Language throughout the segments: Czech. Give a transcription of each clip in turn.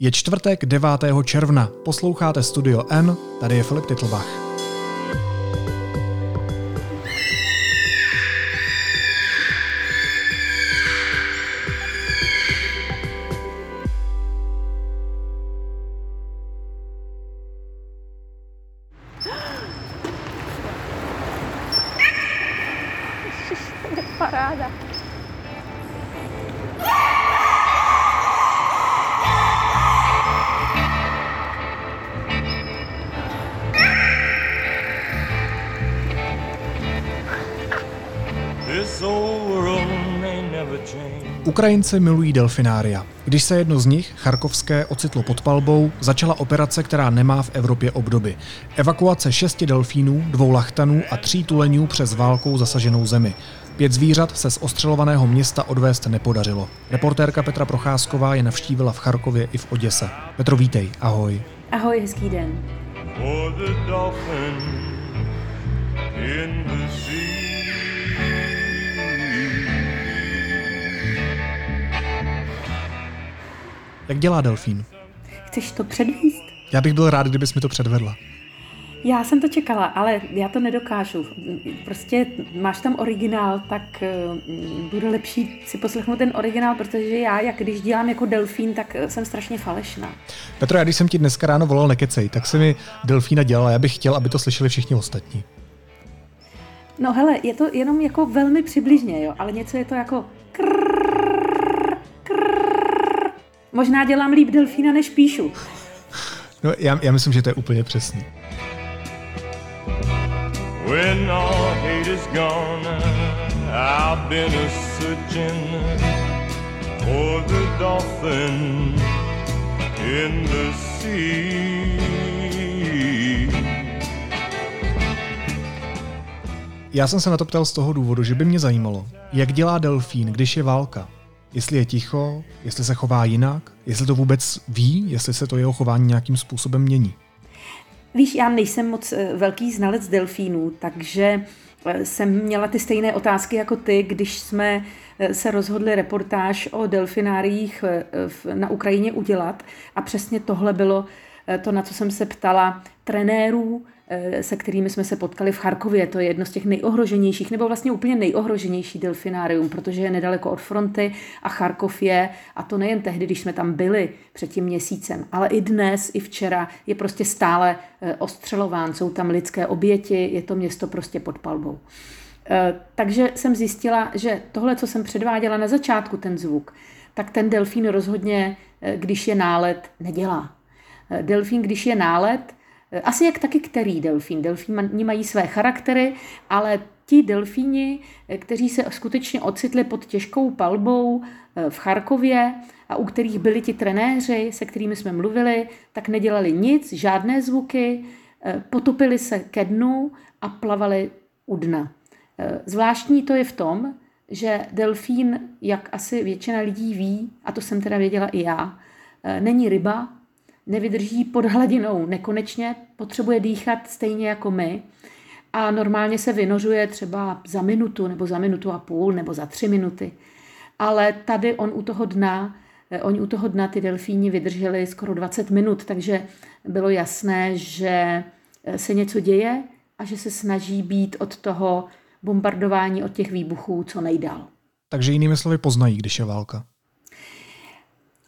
Je čtvrtek 9. června. Posloucháte Studio N, tady je Filip Titlbach. Ukrajinci milují delfinária. Když se jedno z nich, charkovské, ocitlo pod palbou, začala operace, která nemá v Evropě obdoby. Evakuace šesti delfínů, dvou lachtanů a tří tuleňů přes válkou zasaženou zemi. Pět zvířat se z ostřelovaného města odvést nepodařilo. Reportérka Petra Procházková je navštívila v Charkově i v Oděse. Petro, vítej, ahoj. Ahoj, hezký den. Jak dělá delfín? Chceš to předvíst? Já bych byl rád, kdybys mi to předvedla. Já jsem to čekala, ale já to nedokážu. Prostě máš tam originál, tak uh, bude lepší si poslechnout ten originál, protože já, jak když dělám jako delfín, tak eh, jsem strašně falešná. Petro, já když jsem ti dneska ráno volal nekecej, tak si mi delfína dělala. Já bych chtěl, aby to slyšeli všichni ostatní. No hele, je to jenom jako velmi přibližně, jo, ale něco je to jako Možná dělám líp delfína, než píšu. No, já, já myslím, že to je úplně přesný. When all hate is gone, I've been a searching for the dolphin in the sea. Já jsem se na to ptal z toho důvodu, že by mě zajímalo, jak dělá delfín, když je válka jestli je ticho, jestli se chová jinak, jestli to vůbec ví, jestli se to jeho chování nějakým způsobem mění. Víš, já nejsem moc eh, velký znalec delfínů, takže eh, jsem měla ty stejné otázky jako ty, když jsme eh, se rozhodli reportáž o delfináriích na Ukrajině udělat. A přesně tohle bylo to, na co jsem se ptala trenérů, se kterými jsme se potkali v Charkově. To je jedno z těch nejohroženějších, nebo vlastně úplně nejohroženější delfinárium, protože je nedaleko od fronty a Charkov je, a to nejen tehdy, když jsme tam byli před tím měsícem, ale i dnes, i včera je prostě stále eh, ostřelován, jsou tam lidské oběti, je to město prostě pod palbou. Eh, takže jsem zjistila, že tohle, co jsem předváděla na začátku, ten zvuk, tak ten delfín rozhodně, když je nálet, nedělá. Delfín, když je nálet, asi jak taky který delfín. Delfíni mají své charaktery, ale ti delfíni, kteří se skutečně ocitli pod těžkou palbou eh, v Charkově a u kterých byli ti trenéři, se kterými jsme mluvili, tak nedělali nic, žádné zvuky, eh, potopili se ke dnu a plavali u dna. Eh, zvláštní to je v tom, že delfín, jak asi většina lidí ví, a to jsem teda věděla i já, není ryba, nevydrží pod hladinou nekonečně, potřebuje dýchat stejně jako my a normálně se vynořuje třeba za minutu nebo za minutu a půl nebo za tři minuty. Ale tady on u toho dna, eh, oni u toho dna ty delfíni vydrželi skoro 20 minut, takže bylo jasné, že eh, se něco děje a že se snaží být od toho bombardování, od těch výbuchů co nejdál. Takže jinými slovy poznají, když je válka.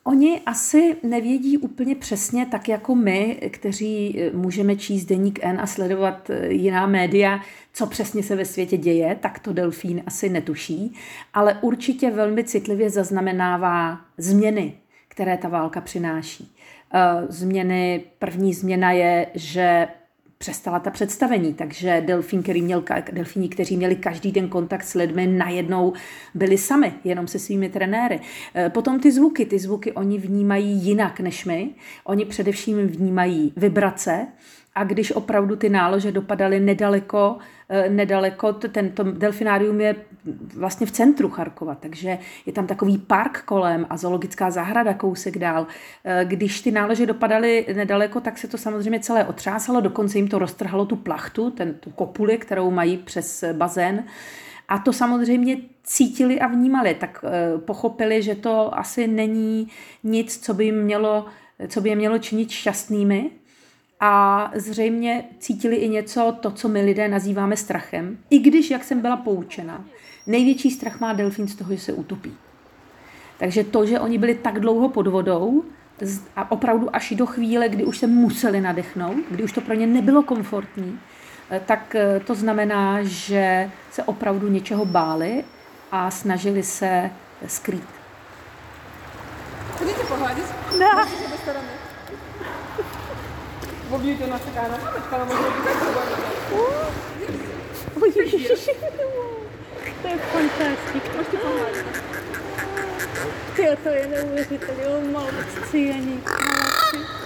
Oni asi nevědí úplně přesně, tak jako my, kteří eh, můžeme číst deník N a sledovat eh, jiná média, co přesně se ve světě děje, tak to delfín asi netuší, ale určitě velmi citlivě zaznamenává změny, které ta válka přináší. Eh, změny, první změna je, že přestala ta představení, takže delfín, který měl, delfíni, kteří měli každý den kontakt s lidmi, najednou byli sami, jenom se svými trenéry. E, potom ty zvuky, ty zvuky oni vnímají jinak než my. Oni především vnímají vibrace, a když opravdu ty nálože dopadaly nedaleko, eh, nedaleko, tento delfinárium je vlastně v centru Charkova, takže je tam takový park kolem a zoologická zahrada kousek dál. Eh, když ty nálože dopadaly nedaleko, tak se to samozřejmě celé otřásalo, dokonce jim to roztrhalo tu plachtu, ten, tu kopuli, kterou mají přes bazén. A to samozřejmě cítili a vnímali, tak eh, pochopili, že to asi není nic, co by jim mělo co by je mělo činit šťastnými a zřejmě cítili i něco, to, co my lidé nazýváme strachem. I když, jak jsem byla poučena, největší strach má delfín z toho, že se utopí. Takže to, že oni byli tak dlouho pod vodou a opravdu až do chvíle, kdy už se museli nadechnout, kdy už to pro ně nebylo komfortní, eh, tak eh, to znamená, že se opravdu něčeho báli a snažili se skrýt. Chcete pohladit? Ne. Pobiju to na sekána. Počkala, možná by tak To je fantastic. Můžete pohladit. Ty, to je neuvěřitelné. O, malci, Janí. Malci.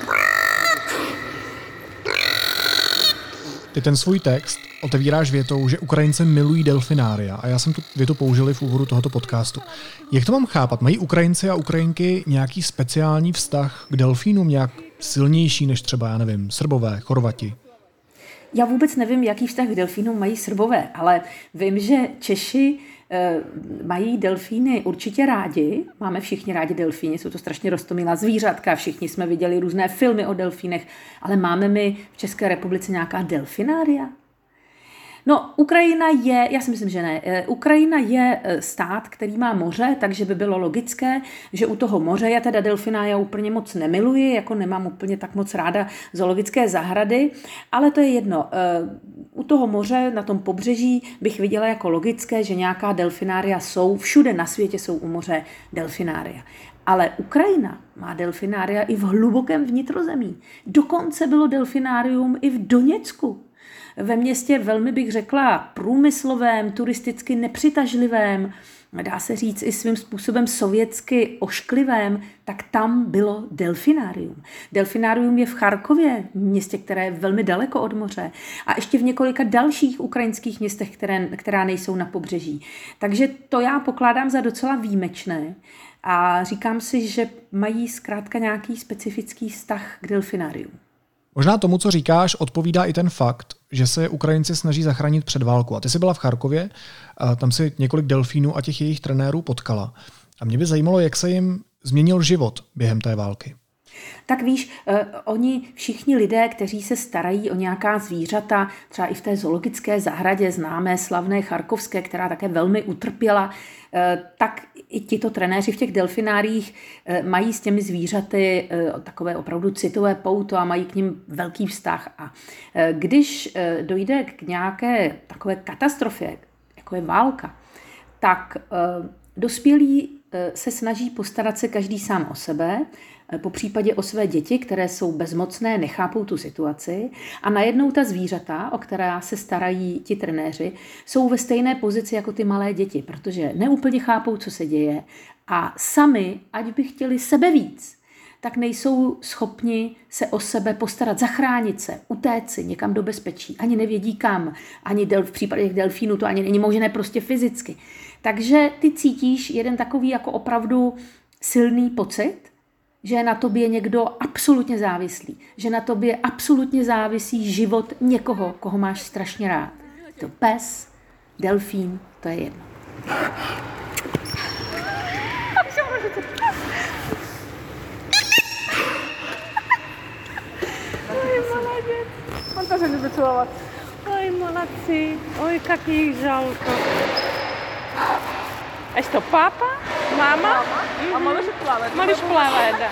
Ty ten svůj text otevíráš větou, že Ukrajince milují delfinária a já jsem tu větu použili v úvodu tohoto podcastu. Jak to mám chápat? Mají Ukrajinci a Ukrajinky nějaký speciální vztah k delfínům, nějak silnější než třeba, já nevím, Srbové, Chorvati? Já vůbec nevím, jaký vztah k delfínům mají Srbové, ale vím, že Češi eh, mají delfíny určitě rádi. Máme všichni rádi delfíny, jsou to strašně rostomilá zvířatka, všichni jsme viděli různé filmy o delfínech, ale máme my v České republice nějaká delfinária? No, Ukrajina je, já si myslím, že ne. Eh, Ukrajina je eh, stát, který má moře, takže by bylo logické, že u toho moře, já teda delfina já úplně moc nemiluji, jako nemám úplně tak moc ráda zoologické zahrady, ale to je jedno. Eh, u toho moře, na tom pobřeží, bych viděla jako logické, že nějaká delfinária jsou, všude na světě jsou u moře delfinária. Ale Ukrajina má delfinária i v hlubokém vnitrozemí. Dokonce bylo delfinárium i v Doněcku ve městě velmi bych řekla průmyslovém, turisticky nepřitažlivém, dá se říct i svým způsobem sovětsky ošklivém, tak tam bylo delfinárium. Delfinárium je v Charkově, městě, které je velmi daleko od moře, a ještě v několika dalších ukrajinských městech, které, která nejsou na pobřeží. Takže to já pokládám za docela výjimečné a říkám si, že mají zkrátka nějaký specifický vztah k delfinárium. Možná tomu, co říkáš, odpovídá i ten fakt, že se Ukrajinci snaží zachránit před válku. A ty jsi byla v Charkově, a tam si několik delfínů a těch jejich trenérů potkala. A mě by zajímalo, jak se jim změnil život během té války. Tak víš, eh, oni všichni lidé, kteří se starají o nějaká zvířata, třeba i v té zoologické zahradě známé slavné Charkovské, která také velmi utrpěla, eh, tak i tito trenéři v těch delfináriích eh, mají s těmi zvířaty takové opravdu citové pouto a mají k ním velký vztah. A když dojde k nějaké takové katastrofě, jako je válka, tak dospělí se snaží postarat se každý sám o sebe po případě o své děti, které jsou bezmocné, nechápou tu situaci a najednou ta zvířata, o která se starají ti trenéři, jsou ve stejné pozici jako ty malé děti, protože neúplně chápou, co se děje a sami, ať by chtěli sebe víc, tak nejsou schopni se o sebe postarat, zachránit se, utéct si někam do bezpečí. Ani nevědí kam, ani del, v případě delfínů to ani není možné prostě fyzicky. Takže ty cítíš jeden takový jako opravdu silný pocit, že na tobě někdo absolutně závislý, že na tobě absolutně závisí život někoho, koho máš strašně rád. To pes, delfín, to je jedno. On to. Oj, malaci, oj, jaký žalko. A to pápa? Máma? Mhm. A Maluš plave. Maluš plave.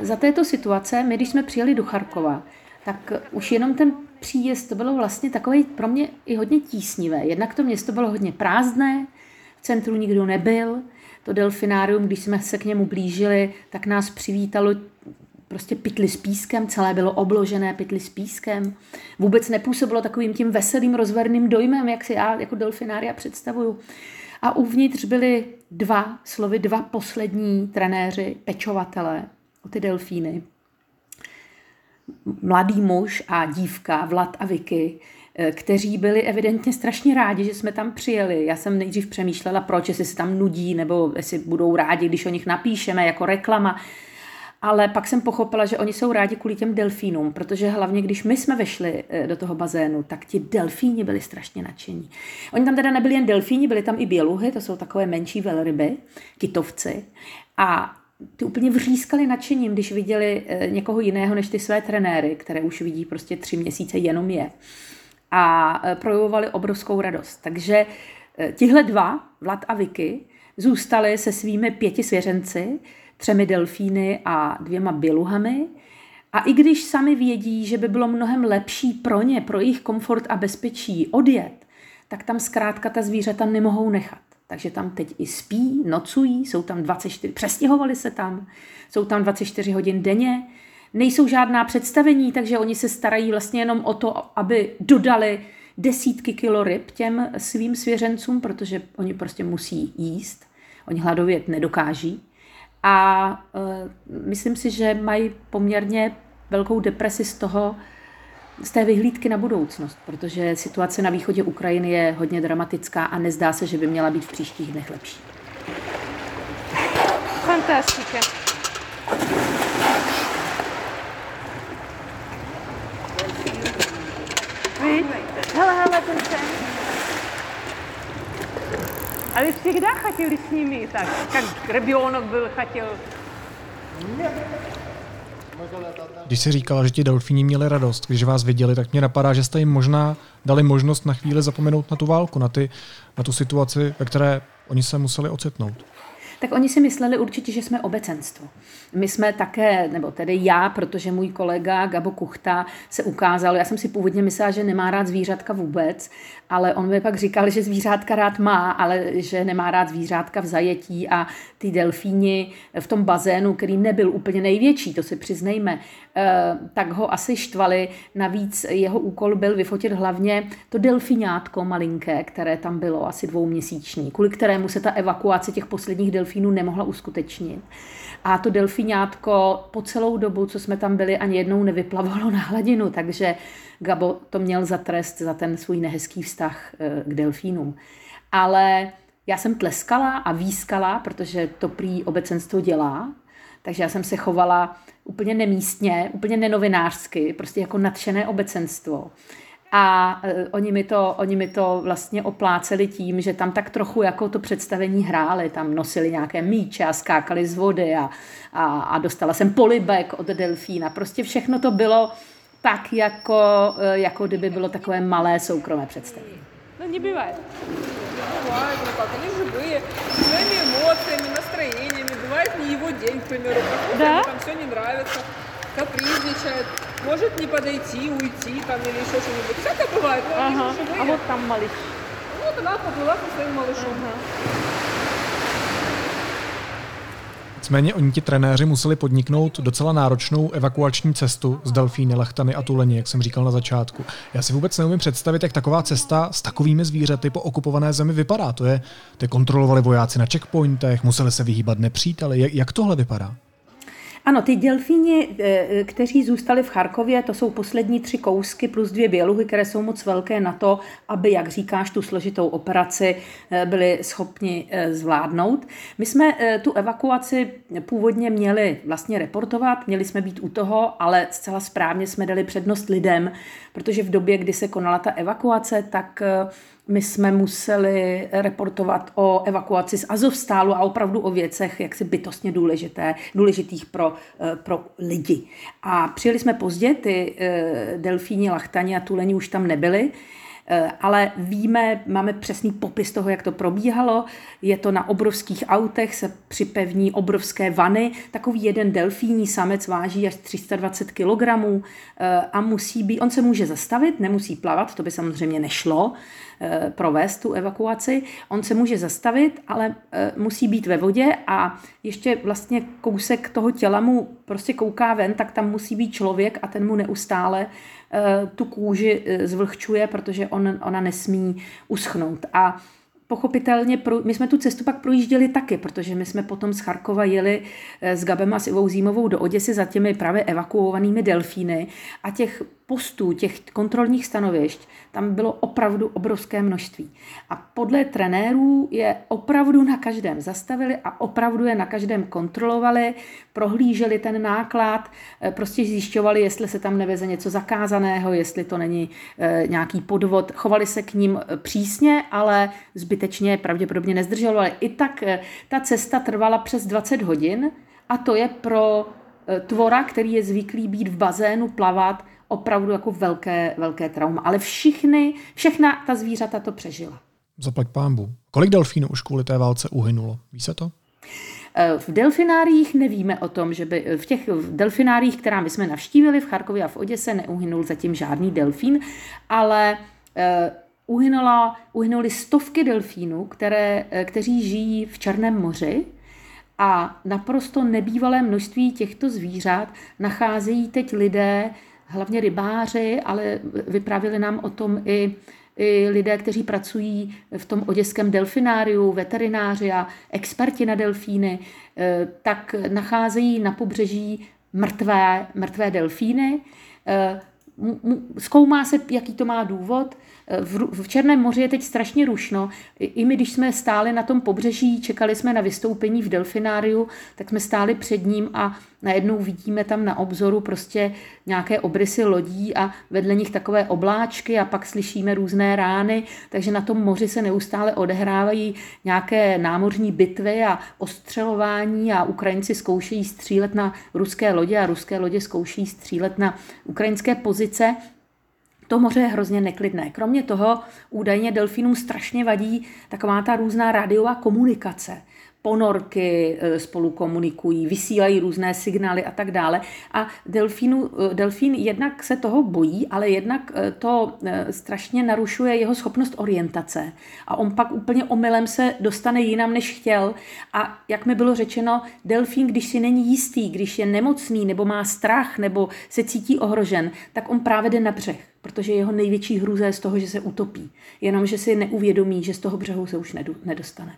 Za této situace, my když jsme přijeli do Charkova, tak už jenom ten příjezd to bylo vlastně takový pro mě i hodně tísnivé. Jednak to město bylo hodně prázdné, v centru nikdo nebyl, to delfinárium, když jsme se k němu blížili, tak nás přivítalo prostě pytli s pískem, celé bylo obložené pytli s pískem. Vůbec nepůsobilo takovým tím veselým, rozverným dojmem, jak si já jako delfinária představuju. A uvnitř byly dva, slovy dva poslední trenéři, pečovatelé o ty delfíny. Mladý muž a dívka, Vlad a Vicky, eh, kteří byli evidentně strašně rádi, že jsme tam přijeli. Já jsem nejdřív přemýšlela, proč, jestli se tam nudí, nebo jestli budou rádi, když o nich napíšeme jako reklama. Ale pak jsem pochopila, že oni jsou rádi kvůli těm delfínům, protože hlavně když my jsme vešli eh, do toho bazénu, tak ti delfíni byli strašně nadšení. Oni tam teda nebyli jen delfíni, byli tam i běluhy, to jsou takové menší velryby, kytovci. A ty úplně vřískali nadšením, když viděli eh, někoho jiného než ty své trenéry, které už vidí prostě tři měsíce jenom je. A eh, projevovali obrovskou radost. Takže tihle dva, Vlad a Vicky, zůstali se svými pěti svěřenci, třemi delfíny a dvěma běluhami. A i když sami vědí, že by bylo mnohem lepší pro ně, pro jejich komfort a bezpečí odjet, tak tam zkrátka ta zvířata nemohou nechat. Takže tam teď i spí, nocují, jsou tam 24, přestěhovali se tam, jsou tam 24 hodin denně, nejsou žádná představení, takže oni se starají vlastně jenom o to, aby dodali desítky kilo ryb těm svým svěřencům, protože oni prostě musí jíst, oni hladovět nedokáží. A uh, myslím si, že mají poměrně velkou depresi z toho, z té vyhlídky na budoucnost, protože situace na východě Ukrajiny je hodně dramatická a nezdá se, že by měla být v příštích dnech lepší. Fantastika. Hele, hele, ten. А вы всегда хотели с ними так, как ребенок был, хотел? Když si říkala, že ti delfíni měli radost, když vás viděli, tak mě napadá, že jste jim možná dali možnost na chvíli zapomenout na tu válku, na, ty, na tu situaci, ve které oni se museli ocitnout tak oni si mysleli určitě, že jsme obecenstvo. My jsme také, nebo tedy já, protože můj kolega Gabo Kuchta se ukázal, já jsem si původně myslela, že nemá rád zvířátka vůbec, ale on mi pak říkal, že zvířátka rád má, ale že nemá rád zvířátka v zajetí a ty delfíni v tom bazénu, který nebyl úplně největší, to si přiznejme, eh, tak ho asi štvali. Navíc jeho úkol byl vyfotit hlavně to delfínátko malinké, které tam bylo asi dvouměsíční, kvůli kterému se ta evakuace těch posledních delfínů nemohla uskutečnit. A to delfínátko po celou dobu, co jsme tam byli, ani jednou nevyplavalo na hladinu, takže Gabo to měl za trest za ten svůj nehezký vztah eh, k delfínům. Ale já jsem tleskala a výskala, protože to prý obecenstvo dělá, takže já jsem se chovala úplně nemístně, úplně nenovinářsky, prostě jako nadšené obecenstvo A uh, oni, mi to, oni mi to vlastně opláceli tím, že tam tak trochu jako to představení hráli, tam nosili nějaké míče a skákali z vody a, a, a dostala jsem polibek od delfína. Prostě všechno to bylo tak, jako, uh, jako kdyby bylo takové malé soukromé představení. No не бывает. Бывает, ну как, они живые, своими эмоциями, настроениями. Бывает не его день, к примеру, проходит, Да? ему там все не нравится, капризничает, может не подойти, уйти там или еще что-нибудь. Всякое бывает, но они Ага. же живые. А вот там малыш. Вот она поплыла со своим малышом. Nicméně oni ti trenéři museli podniknout docela náročnou evakuační cestu z delfíny, lachtany a tuleni, jak jsem říkal na začátku. Já si vůbec neumím představit, jak taková cesta s takovými zvířaty po okupované zemi vypadá. To je, to je kontrolovali vojáci na checkpointech, museli se vyhýbat nepříteli. Jak, jak tohle vypadá? Ano, ty delfíni, eh, kteří zůstali v Charkově, to jsou poslední tři kousky plus dvě běluhy, které jsou moc velké na to, aby, jak říkáš, tu složitou operaci eh, byli schopni eh, zvládnout. My jsme tu evakuaci původně měli vlastně reportovat, měli jsme být u toho, ale zcela správně jsme dali přednost lidem, protože v době, kdy se konala ta evakuace, tak my jsme museli reportovat o evakuaci z Azovstálu a opravdu o věcech jaksi bytostně důležité, důležitých pro, eh, pro lidi. A přijeli jsme pozdě, ty eh, delfíni, lachtani a tuleni už tam nebyli, Eh, ale víme, máme přesný popis toho, jak to probíhalo. Je to na obrovských autech, se připevní obrovské vany. Takový jeden delfíní samec váží až 320 kg a musí být, on se může zastavit, nemusí plavat, to by samozřejmě nešlo provést tu evakuaci. On se může zastavit, ale musí být ve vodě a ještě vlastně kousek toho těla mu prostě kouká ven, tak tam musí být člověk a ten mu neustále Eh, tu kůži eh, zvlhčuje, protože on, ona nesmí uschnout. A pochopitelně, my jsme tu cestu pak projížděli taky, protože my jsme potom z Charkova jeli eh, s Gabem a s Ivou Zímovou do Oděsy za těmi právě evakuovanými delfíny a těch postů, těch kontrolních stanovišť, tam bylo opravdu obrovské množství. A podle trenérů je opravdu na každém zastavili a opravdu je na každém kontrolovali, prohlíželi ten náklad, eh, prostě zjišťovali, jestli se tam neveze něco zakázaného, jestli to není eh, nějaký podvod. Chovali se k ním eh, přísně, ale zbytečně pravděpodobně nezdržovali. I tak ta cesta trvala přes 20 hodin, A to je pro tvora, který je zvyklý být v bazénu, plavat, opravdu jako velké, velké trauma. Ale všichni, všechna ta zvířata to přežila. Zaplať pámbu. Kolik delfínů už kvůli té válce uhynulo? Ví se to? Eh, v delfináriích nevíme o tom, že by v těch delfináriích, která my jsme navštívili v Charkově a v Oděse, neuhynul zatím žádný delfín, ale eh, uhynula, uhynuly stovky delfínů, které, eh, kteří žijí v Černém moři a naprosto nebývalé množství těchto zvířat nacházejí teď lidé, hlavně rybáři, ale vyprávěli nám o tom i i lidé, kteří pracují v tom oděském delfináriu, veterináři a experti na delfíny, eh, tak nacházejí na pobřeží mrtvé, mrtvé delfíny. Eh, zkoumá se, jaký to má důvod. V, v Černém moři je teď strašně rušno. I my, když jsme stáli na tom pobřeží, čekali jsme na vystoupení v delfináriu, tak jsme stáli před ním a najednou vidíme tam na obzoru prostě nějaké obrysy lodí a vedle nich takové obláčky a pak slyšíme různé rány, takže na tom moři se neustále odehrávají nějaké námořní bitvy a ostřelování a Ukrajinci zkoušejí střílet na ruské lodě a ruské lodě zkoušejí střílet na ukrajinské pozice. To moře je hrozně neklidné. Kromě toho údajně delfínům strašně vadí taková ta různá rádiová komunikace ponorky e, spolu komunikují, vysílají různé signály a tak dále. A delfínu, e, delfín jednak se toho bojí, ale jednak e, to strašně narušuje jeho schopnost orientace. A on pak úplně omylem se dostane jinam, než chtěl. A jak mi bylo řečeno, delfín, když si není jistý, když je nemocný nebo má strach nebo se cítí ohrožen, tak on právě jde na břeh protože jeho největší hrůza je z toho, že se utopí. Jenomže si neuvědomí, že z toho břehu se už nedostane.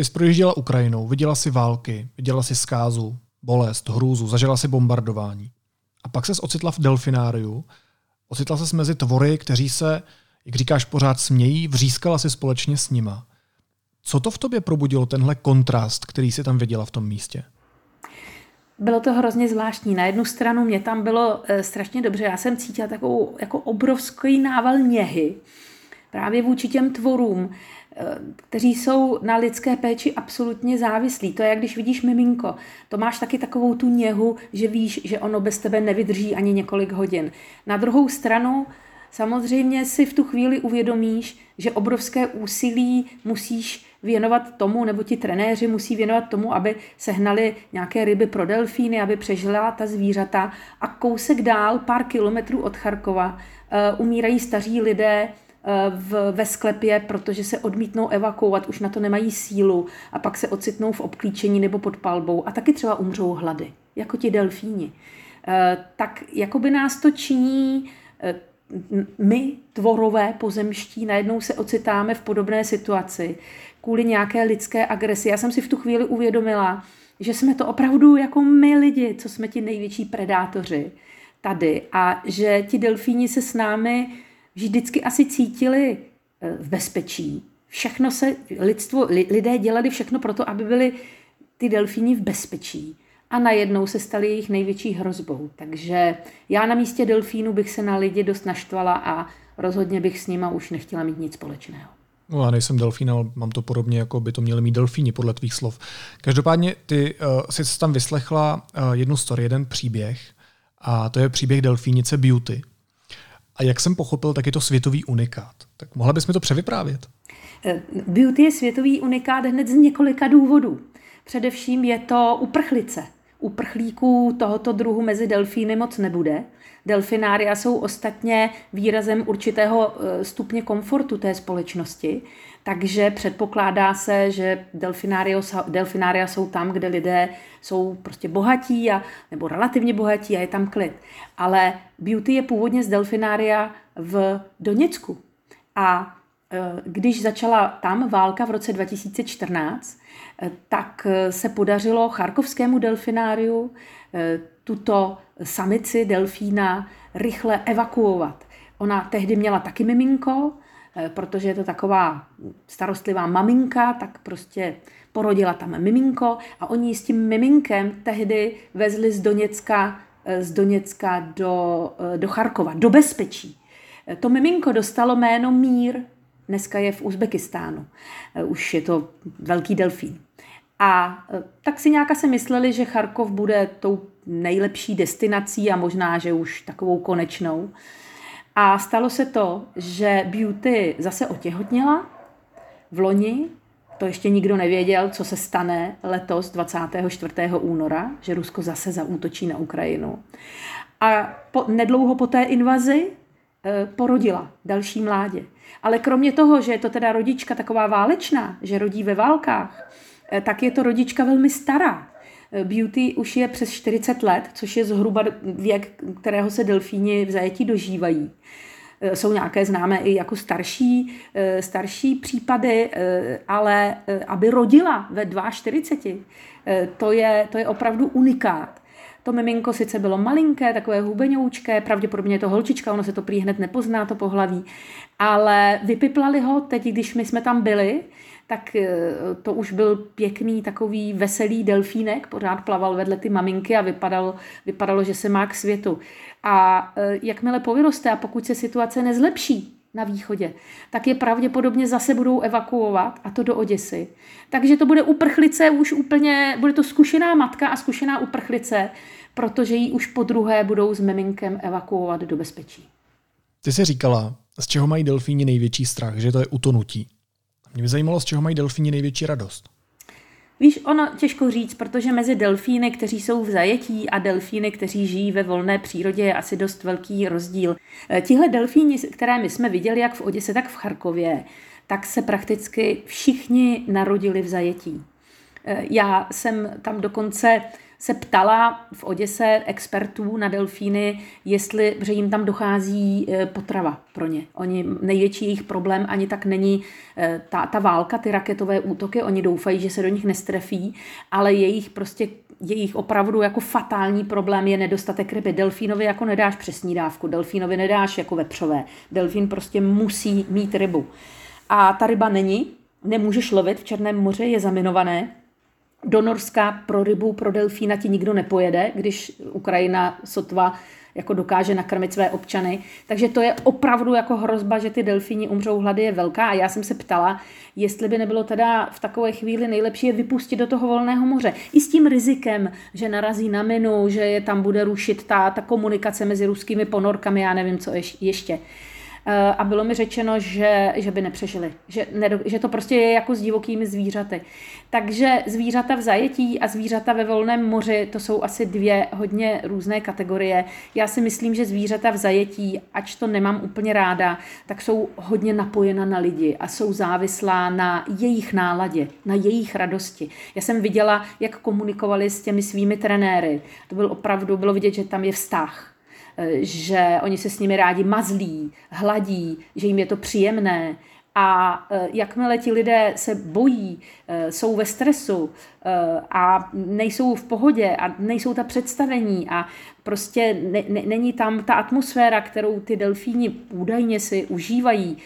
Ty jsi projížděla Ukrajinou, viděla si války, viděla si zkázu, bolest, hrůzu, zažila si bombardování. A pak se ocitla v delfináriu, ocitla se mezi tvory, kteří se, jak říkáš, pořád smějí, vřískala si společně s nima. Co to v tobě probudilo, tenhle kontrast, který si tam viděla v tom místě? Bylo to hrozně zvláštní. Na jednu stranu mě tam bylo e, strašně dobře. Já jsem cítila takovou jako obrovský nával něhy právě vůči těm tvorům, Eh, kteří jsou na lidské péči absolutně závislí. To je, jak když vidíš miminko. To máš taky takovou tu něhu, že víš, že ono bez tebe nevydrží ani několik hodin. Na druhou stranu samozřejmě si v tu chvíli uvědomíš, že obrovské úsilí musíš věnovat tomu, nebo ti trenéři musí věnovat tomu, aby sehnali nějaké ryby pro delfíny, aby přežila ta zvířata. A kousek dál, pár kilometrů od Charkova, uh, umírají staří lidé, Eh, v, ve sklepě, protože se odmítnou evakuovat, už na to nemají sílu a pak se ocitnou v obklíčení nebo pod palbou a taky třeba umřou hlady, jako ti delfíni. Eh, tak jako by nás to činí eh, my, tvorové pozemští, najednou se ocitáme v podobné situaci kvůli nějaké lidské agresi. Já jsem si v tu chvíli uvědomila, že jsme to opravdu jako my lidi, co jsme ti největší predátoři tady a že ti delfíni se s námi vždycky asi cítili eh, v bezpečí. Všechno se, lidstvo, lidé dělali všechno pro to, aby byli ty delfíni v bezpečí. A najednou se stali jejich největší hrozbou. Takže já na místě delfínu bych se na lidi dost naštvala a rozhodně bych s nima už nechtěla mít nic společného. No já nejsem delfín, ale mám to podobně, jako by to měli mít delfíni, podle tvých slov. Každopádně ty uh, jsi tam vyslechla uh, jednu story, jeden příběh, a to je příběh delfínice Beauty. A jak jsem pochopil, tak je to světový unikát. Tak mohla bys mi to převyprávět? Eh, Beauty je světový unikát hned z několika důvodů. Především je to uprchlice. Uprchlíků tohoto druhu mezi delfíny moc nebude. Delfinária jsou ostatně výrazem určitého eh, stupně komfortu té společnosti, takže předpokládá se, že delfinária jsou tam, kde lidé jsou prostě bohatí a, nebo relativně bohatí a je tam klid. Ale Beauty je původně z delfinária v Doněcku. A e, když začala tam válka v roce 2014, e, tak se podařilo charkovskému delfináriu tuto samici delfína rychle evakuovat. Ona tehdy měla taky miminko, protože je to taková starostlivá maminka, tak prostě porodila tam miminko a oni s tím miminkem tehdy vezli z Doněcka, z Doněcka do, do Charkova, do bezpečí. To miminko dostalo jméno Mír, dneska je v Uzbekistánu. Už je to velký delfín. A tak si nějaká se mysleli, že Charkov bude tou nejlepší destinací a možná, že už takovou konečnou. A stalo se to, že Beauty zase otěhotněla v loni, to ještě nikdo nevěděl, co se stane letos 24. února, že Rusko zase zaútočí na Ukrajinu. A po, nedlouho po té invazi e, porodila další mládě. Ale kromě toho, že je to teda rodička taková válečná, že rodí ve válkách, e, tak je to rodička velmi stará. E, Beauty už je přes 40 let, což je zhruba věk, kterého se delfíni v zajetí dožívají. Eh, jsou nějaké známé i jako starší, eh, starší případy, eh, ale aby rodila ve 42, to je, to je opravdu unikát. To miminko sice bylo malinké, takové hubeňoučké, pravděpodobně je to holčička, ono se to prý hned nepozná, to pohlaví, ale vypiplali ho teď, když my jsme tam byli, tak to už byl pěkný takový veselý delfínek, pořád plaval vedle ty maminky a vypadalo, vypadalo že se má k světu. A e, jakmile povyroste a pokud se situace nezlepší na východě, tak je pravděpodobně zase budou evakuovat a to do Oděsy. Takže to bude uprchlice už úplně, bude to zkušená matka a zkušená uprchlice, protože ji už po druhé budou s miminkem evakuovat do bezpečí. Ty jsi říkala, z čeho mají delfíni největší strach, že to je utonutí. Mě by zajímalo, z čeho mají delfíni největší radost. Víš, ono těžko říct, protože mezi delfíny, kteří jsou v zajetí a delfíny, kteří žijí ve volné přírodě, je asi dost velký rozdíl. Eh, tihle delfíni, které my jsme viděli jak v Oděse, tak v Charkově, tak se prakticky všichni narodili v zajetí. Eh, já jsem tam dokonce se ptala v Oděse expertů na delfíny, jestli, že jim tam dochází e, potrava pro ně. Oni, největší jejich problém ani tak není e, ta, ta válka, ty raketové útoky, oni doufají, že se do nich nestrefí, ale jejich prostě jejich opravdu jako fatální problém je nedostatek ryby. Delfínovi jako nedáš přesní dávku, delfínovi nedáš jako vepřové. Delfín prostě musí mít rybu. A ta ryba není, nemůžeš lovit v Černém moři, je zaminované, do Norska pro rybu, pro delfína ti nikdo nepojede, když Ukrajina sotva jako dokáže nakrmit své občany. Takže to je opravdu jako hrozba, že ty delfíni umřou hlady je velká. A já jsem se ptala, jestli by nebylo teda v takové chvíli nejlepší je vypustit do toho volného moře. I s tím rizikem, že narazí na minu, že je tam bude rušit ta, ta komunikace mezi ruskými ponorkami, já nevím, co ještě. Eh, a bylo mi řečeno, že, že by nepřežili, že, ne, že to prostě je jako s divokými zvířaty. Takže zvířata v zajetí a zvířata ve volném moři, to jsou asi dvě hodně různé kategorie. Já si myslím, že zvířata v zajetí, ač to nemám úplně ráda, tak jsou hodně napojena na lidi a jsou závislá na jejich náladě, na jejich radosti. Já jsem viděla, jak komunikovali s těmi svými trenéry. To bylo opravdu, bylo vidět, že tam je vztah že oni se s nimi rádi mazlí, hladí, že jim je to příjemné. A e, jakmile ti lidé se bojí, e, jsou ve stresu a nejsou v pohodě a nejsou ta představení a prostě ne, ne, není tam ta atmosféra, kterou ty delfíni údajně si užívají,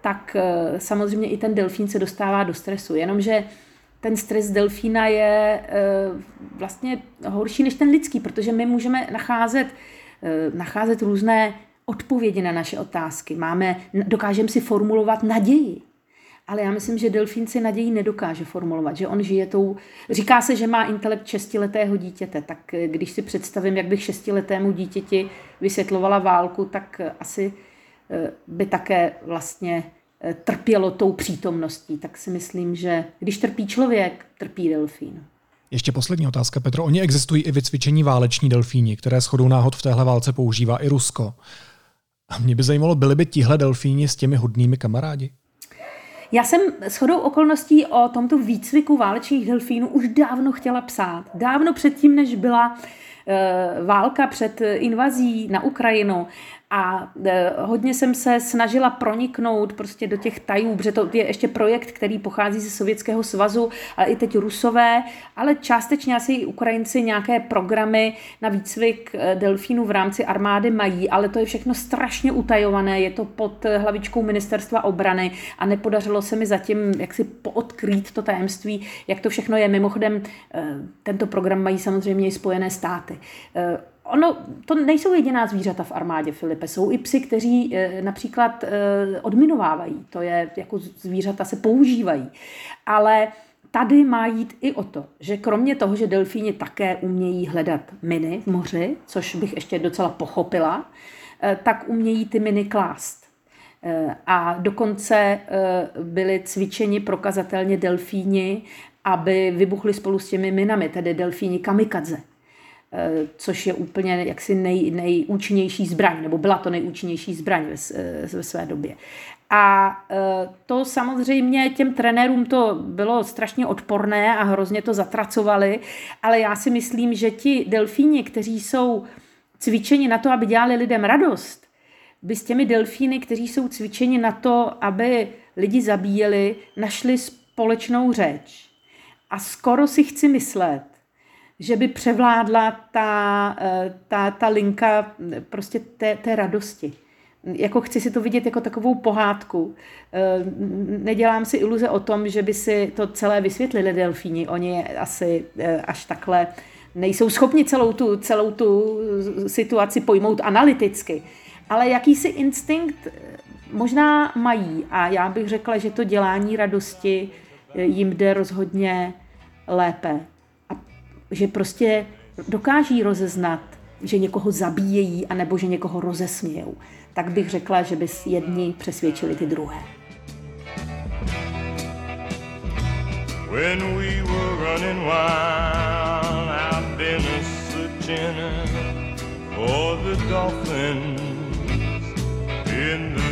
tak samozřejmě i ten delfín se dostává do stresu. Jenomže ten stres delfína je vlastně horší než ten lidský, protože my můžeme nacházet Eh, nacházet různé odpovědi na naše otázky. Máme, dokážeme si formulovat naději. Ale já myslím, že delfín si naději nedokáže formulovat, že on žije tou... Říká se, že má intelekt šestiletého dítěte, tak eh, když si představím, jak bych šestiletému dítěti vysvětlovala válku, tak eh, asi by také vlastně trpělo tou přítomností. Tak si myslím, že když trpí člověk, trpí delfín. Ještě poslední otázka, Petro. Oni existují i vycvičení váleční delfíni, které shodou náhod v téhle válce používá i Rusko. A mě by zajímalo, byli by tihle delfíni s těmi hodnými kamarádi? Já jsem s chodou okolností o tomto výcviku válečných delfínů už dávno chtěla psát. Dávno předtím, než byla e, válka před invazí na Ukrajinu a e, hodně jsem se snažila proniknout prostě do těch tajů, protože to je ještě projekt, který pochází ze Sovětského svazu, ale i teď Rusové, ale částečně asi i Ukrajinci nějaké programy na výcvik e, delfínů v rámci armády mají, ale to je všechno strašně utajované, je to pod hlavičkou ministerstva obrany a nepodařilo se mi zatím jak si poodkrýt to tajemství, jak to všechno je. Mimochodem, e, tento program mají samozřejmě i Spojené státy ono, to nejsou jediná zvířata v armádě, Filipe. Jsou i psy, kteří e, například e, odminovávají. To je, jako zvířata se používají. Ale tady má jít i o to, že kromě toho, že delfíni také umějí hledat miny v moři, což bych ještě docela pochopila, eh, tak umějí ty miny klást. Eh, a dokonce eh, byli cvičeni prokazatelně delfíni, aby vybuchli spolu s těmi minami, tedy delfíni kamikadze což je úplně jaksi nej, nejúčinnější zbraň, nebo byla to nejúčinnější zbraň ve, ve své době. A e, to samozřejmě těm trenérům to bylo strašně odporné a hrozně to zatracovali, ale já si myslím, že ti delfíni, kteří jsou cvičeni na to, aby dělali lidem radost, by s těmi delfíny, kteří jsou cvičeni na to, aby lidi zabíjeli, našli společnou řeč. A skoro si chci myslet, že by převládla ta, e, ta, ta linka prostě té, té radosti jako chci si to vidět jako takovou pohádku. Eh, nedělám si iluze o tom, že by si to celé vysvětlili delfíni. Oni asi eh, až takhle nejsou schopni celou tu, celou tu situaci pojmout analyticky. Ale jakýsi instinkt eh, možná mají a já bych řekla, že to dělání radosti jim jde rozhodně lépe. A že prostě dokáží rozeznat, že někoho zabíjejí, anebo že někoho rozesmějou tak bych řekla, že by jedni přesvědčili ty druhé. When we were running wild, I've been searching for the dolphins in the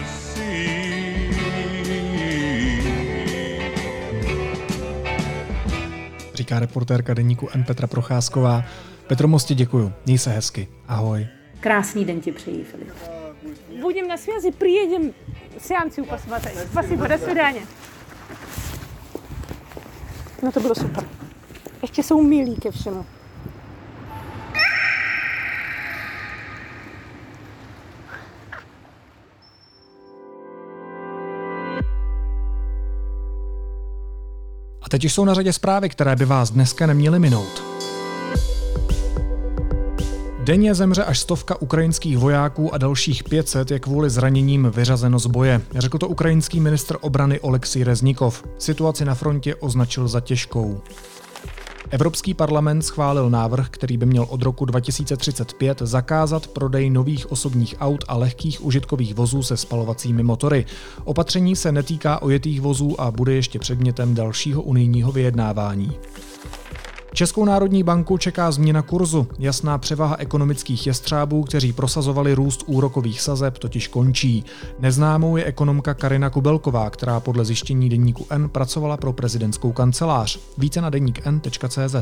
Říká reportérka deníku N. Petra Procházková. Petro Mosti, děkuju. Měj se hezky. Ahoj. Krásný den ti přeji, Filip будем на связи, приедем сеансию посмотреть. Спасибо, до свидания. No to bylo super. Ještě jsou milí ke všemu. Teď jsou na řadě zprávy, které by vás dneska neměly minout. Denně zemře až stovka ukrajinských vojáků a dalších 500 je kvůli zraněním vyřazeno z boje, řekl to ukrajinský ministr obrany Oleksij Reznikov. Situaci na frontě označil za těžkou. Evropský parlament schválil návrh, který by měl od roku 2035 zakázat prodej nových osobních aut a lehkých užitkových vozů se spalovacími motory. Opatření se netýká ojetých vozů a bude ještě předmětem dalšího unijního vyjednávání. Českou národní banku čeká změna kurzu. Jasná převaha ekonomických jestřábů, kteří prosazovali růst úrokových sazeb, totiž končí. Neznámou je ekonomka Karina Kubelková, která podle zjištění deníku N pracovala pro prezidentskou kancelář. Více na deník N.cz.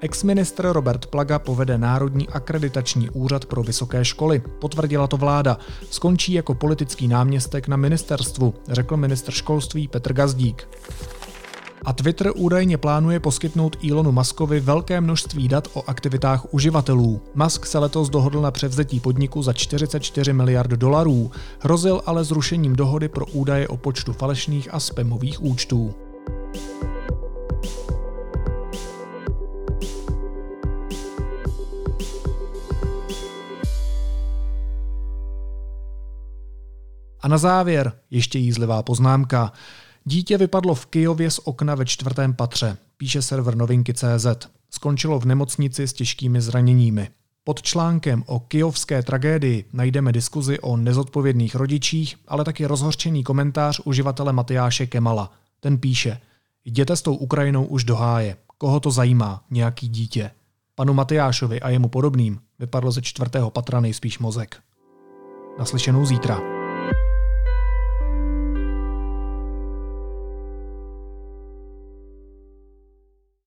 Ex-ministr Robert Plaga povede Národní akreditační úřad pro vysoké školy. Potvrdila to vláda. Skončí jako politický náměstek na ministerstvu, řekl ministr školství Petr Gazdík. A Twitter údajně plánuje poskytnout Elonu Muskovi velké množství dat o aktivitách uživatelů. Musk se letos dohodl na převzetí podniku za 44 miliard dolarů, hrozil ale zrušením dohody pro údaje o počtu falešných a spamových účtů. A na závěr ještě jízlivá poznámka. Dítě vypadlo v Kijově z okna ve čtvrtém patře, píše server novinky.cz. Skončilo v nemocnici s těžkými zraněními. Pod článkem o kijovské tragédii najdeme diskuzi o nezodpovědných rodičích, ale taky rozhorčený komentář uživatele Matyáše Kemala. Ten píše, jděte s tou Ukrajinou už do háje. Koho to zajímá? Nějaký dítě. Panu Matyášovi a jemu podobným vypadlo ze čtvrtého patra nejspíš mozek. Naslyšenou zítra.